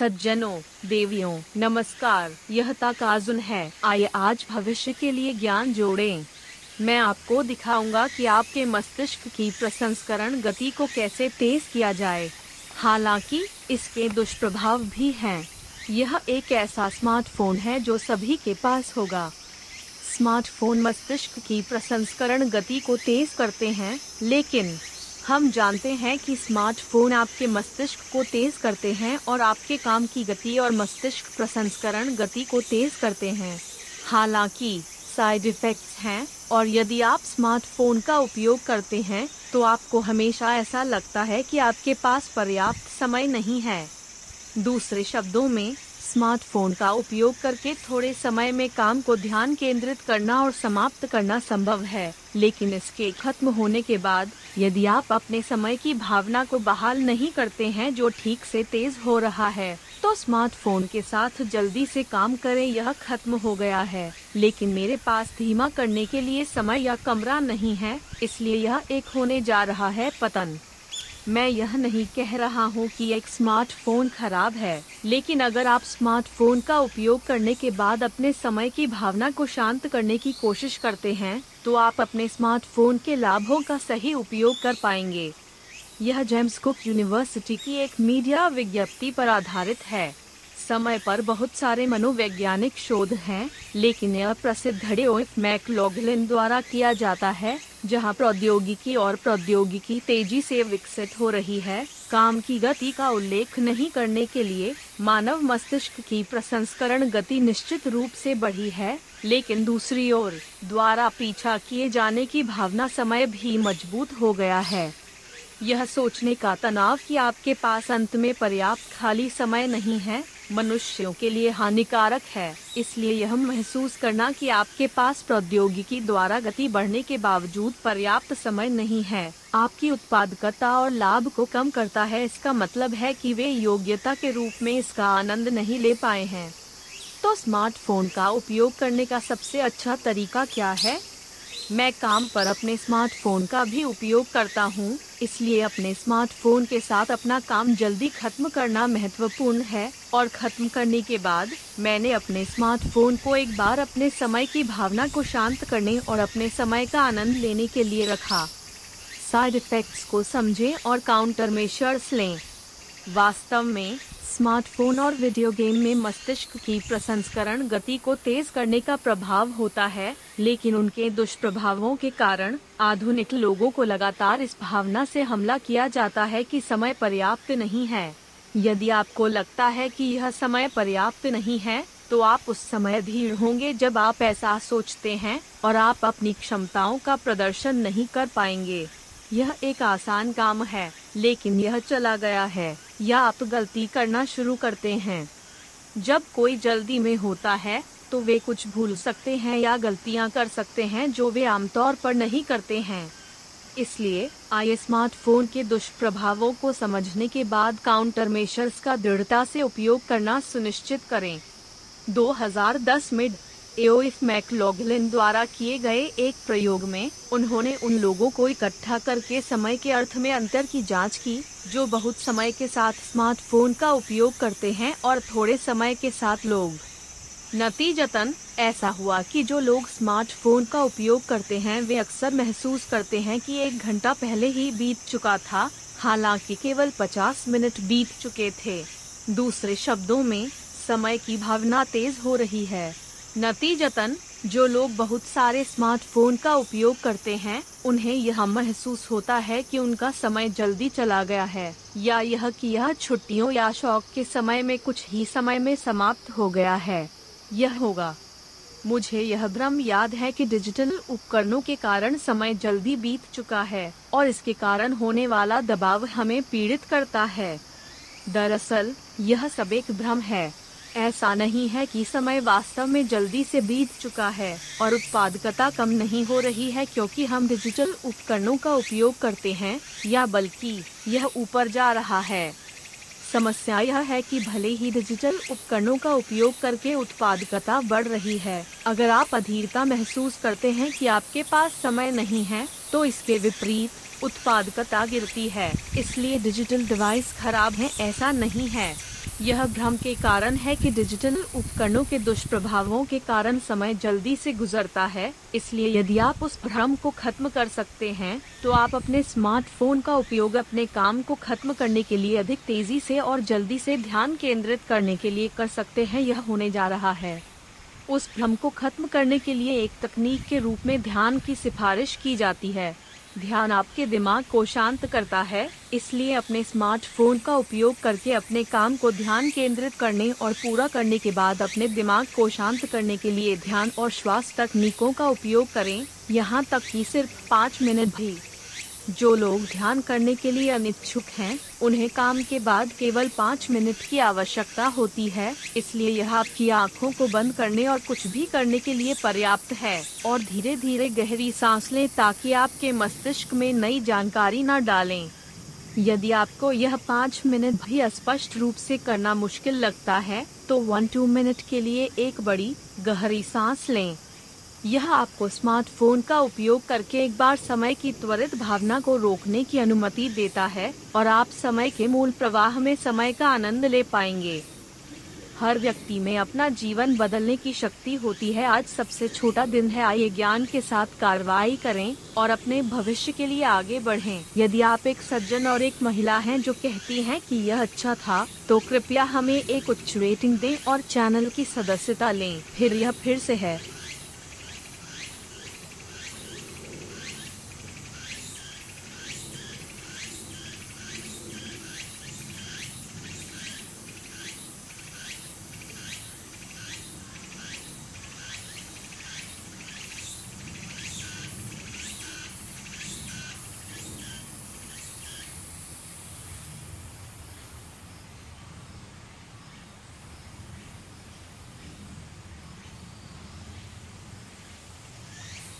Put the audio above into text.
सज्जनों, देवियों, नमस्कार, यह ताकाजुन है। आइए आज भविष्य के लिए ज्ञान जोड़ें। मैं आपको दिखाऊँगा कि आपके मस्तिष्क की प्रसंस्करण गति को कैसे तेज किया जाए। हालाँकि, इसके दुष्प्रभाव भी हैं। यह एक ऐसा स्मार्टफ़ोन है जो सभी के पास होगा। स्मार्टफ़ोन मस्तिष्क की प्रसंस्करण गति को तेज करते हैं, लेकिन हम जानते हैं कि स्मार्टफ़ोन आपके मस्तिष्क को तेज करते हैं और आपके काम की गति और मस्तिष्क प्रसंस्करण गति को तेज करते हैं। हालाँकि साइड इफ़ेक्ट्स हैं और यदि आप स्मार्टफ़ोन का उपयोग करते हैं तो आपको हमेशा ऐसा लगता है कि आपके पास पर्याप्त समय नहीं है। दूसरे शब्दों में स्मार्टफ़ोन का उपयोग करके थोड़े समय में काम को ध्यान केंद्रित करना और समाप्त करना संभव है, लेकिन इसके खत्म होने के बाद, यदि आप अपने समय की भावना को बहाल नहीं करते हैं जो ठीक से तेज हो रहा है तो स्मार्टफ़ोन के साथ जल्दी से काम करें, यह खत्म हो गया है। लेकिन मेरे पास धीमा करने के लिए समय या कमरा नहीं है, इसलिए यह एक होने जा रहा है, पतन। मैं यह नहीं कह रहा हूँ कि एक स्मार्टफ़ोन खराब है लेकिन अगर आप स्मार्टफ़ोन का उपयोग करने के बाद अपने समय की भावना को शांत करने की कोशिश करते हैं तो आप अपने स्मार्टफ़ोन के लाभों का सही उपयोग कर पाएँगे। यह जेम्स कुक यूनिवर्सिटी की एक मीडिया विज्ञप्ति पर आधारित है। समय पर बहुत सारे मनोवैज्ञानिक शोध हैं, लेकिन यह प्रसिद्ध मैक मैकलॉगलिन द्वारा किया जाता है जहाँ प्रौद्योगिकी और प्रौद्योगिकी तेज़ी से विकसित हो रही है, काम की गति का उल्लेख नहीं करने के लिए मानव मस्तिष्क की प्रसंस्करण गति निश्चित रूप से बढ़ी है, लेकिन दूसरी ओर, द्वारा पीछा किए जाने की भावना समय भी मज़बूत हो गया है। यह सोचने का तनाव कि आपके पास अंत में पर्याप्त खाली समय नहीं है, मनुष्यों के लिए हानिकारक है। इसलिए यह महसूस करना कि आपके पास प्रौद्योगिकी द्वारा गति बढ़ने के बावजूद पर्याप्त समय नहीं है। आपकी उत्पादकता और लाभ को कम करता है, इसका मतलब है कि वे योग्यता के रूप में इसका आनंद नहीं ले पाए हैं। तो स्मार्टफ़ोन का उपयोग करने का सबसे अच्छा तरीका क्या है? मैं काम पर अपने स्मार्टफ़ोन का भी उपयोग करता हूँ, इसलिए अपने स्मार्टफ़ोन के साथ अपना काम जल्दी खत्म करना महत्वपूर्ण है, और खत्म करने के बाद मैंने अपने स्मार्टफ़ोन को एक बार अपने समय की भावना को शांत करने और अपने समय का आनंद लेने के लिए रखा। साइड इफेक्ट्स को समझें और काउंटर मेजर्स लें। वास्तव में स्मार्टफ़ोन और वीडियो गेम में मस्तिष्क की प्रसंस्करण गति को तेज करने का प्रभाव होता है, लेकिन उनके दुष्प्रभावों के कारण आधुनिक लोगों को लगातार इस भावना से हमला किया जाता है कि समय पर्याप्त नहीं है। यदि आपको लगता है कि यह समय पर्याप्त नहीं है तो आप उस समय धीर होंगे जब आप ऐसा सोचते हैं और आप अपनी क्षमताओं का प्रदर्शन नहीं कर पाएँगे। यह एक आसान काम है, लेकिन यह चला गया है। या आप गलती करना शुरू करते हैं। जब कोई जल्दी में होता है तो वे कुछ भूल सकते हैं या गलतियाँ कर सकते हैं जो वे आमतौर पर नहीं करते हैं। इसलिए, आइए स्मार्टफ़ोन के दुष्प्रभावों को समझने के बाद काउंटर मेशर्स का दृढ़ता से उपयोग करना सुनिश्चित करें। 2010 में एओइफ मैकलॉगलिन द्वारा किए गए एक प्रयोग में उन्होंने उन लोगों को इकट्ठा करके समय के अर्थ में अंतर की जाँच की, जो बहुत समय के साथ स्मार्टफ़ोन का उपयोग करते हैं और थोड़े समय के साथ लोग। नतीजतन, ऐसा हुआ कि जो लोग स्मार्टफ़ोन का उपयोग करते हैं, वे अक्सर महसूस करते हैं कि एक घंटा पहले ही बीत चुका था, हालाँकि केवल 50 मिनट बीत चुके थे। दूसरे शब्दों में, समय की भावना तेज हो रही है। नतीजतन, जो लोग बहुत सारे स्मार्टफ़ोन का उपयोग करते हैं, उन्हें यह महसूस होता है कि उनका समय जल्दी चला गया है, या यह कि यह छुट्टियों या शौक के समय में कुछ ही समय में समाप्त हो गया है। यह होगा। मुझे यह भ्रम याद है कि डिजिटल उपकरणों के कारण समय जल्दी बीत चुका है, और इसके कारण होने वाला दबाव हमें पीड़ित करता है। दरअसल, यह सब एक भ्रम है। ऐसा नहीं है कि समय वास्तव में जल्दी से बीत चुका है और उत्पादकता कम नहीं हो रही है क्योंकि हम डिजिटल उपकरणों का उपयोग करते हैं, या बल्कि यह ऊपर जा रहा है। समस्या यह है कि भले ही डिजिटल उपकरणों का उपयोग करके उत्पादकता बढ़ रही है, अगर आप अधीरता महसूस करते हैं कि आपके पास समय नहीं है तो इसके विपरीत उत्पादकता गिरती है, इसलिए डिजिटल डिवाइस खराब है, ऐसा नहीं है। यह भ्रम के कारण है कि डिजिटल उपकरणों के दुष्प्रभावों के कारण समय जल्दी से गुजरता है, इसलिए यदि आप उस भ्रम को खत्म कर सकते हैं तो आप अपने स्मार्टफ़ोन का उपयोग अपने काम को खत्म करने के लिए अधिक तेज़ी से और जल्दी से ध्यान केंद्रित करने के लिए कर सकते हैं, यह होने जा रहा है। उस भ्रम को खत्म करने के लिए एक तकनीक के रूप में ध्यान की सिफारिश की जाती है। ध्यान आपके दिमाग को शांत करता है, इसलिए अपने स्मार्टफ़ोन का उपयोग करके अपने काम को ध्यान केंद्रित करने और पूरा करने के बाद अपने दिमाग को शांत करने के लिए ध्यान और श्वास तकनीकों का उपयोग करें। यहाँ तक कि सिर्फ़ पाँच मिनट भी। जो लोग ध्यान करने के लिए अनिच्छुक हैं, उन्हें काम के बाद केवल पाँच मिनट की आवश्यकता होती है इसलिए यह आपकी आँखों को बंद करने और कुछ भी करने के लिए पर्याप्त है और धीरे धीरे गहरी सांस लें ताकि आपके मस्तिष्क में नई जानकारी न डालें। यदि आपको यह पाँच मिनट भी स्पष्ट रूप से करना मुश्किल लगता है तो वन टू मिनट के लिए एक बड़ी गहरी सांस लें। यह आपको स्मार्टफ़ोन का उपयोग करके एक बार समय की त्वरित भावना को रोकने की अनुमति देता है और आप समय के मूल प्रवाह में समय का आनंद ले पाएँगे। हर व्यक्ति में अपना जीवन बदलने की शक्ति होती है। आज सबसे छोटा दिन है। आइए ज्ञान के साथ कार्रवाई करें और अपने भविष्य के लिए आगे बढ़ें। यदि आप एक सज्जन और एक महिला हैं जो कहती हैं कि यह अच्छा था तो कृपया हमें एक उच्च रेटिंग दें और चैनल की सदस्यता लें। फिर यह फिर से है।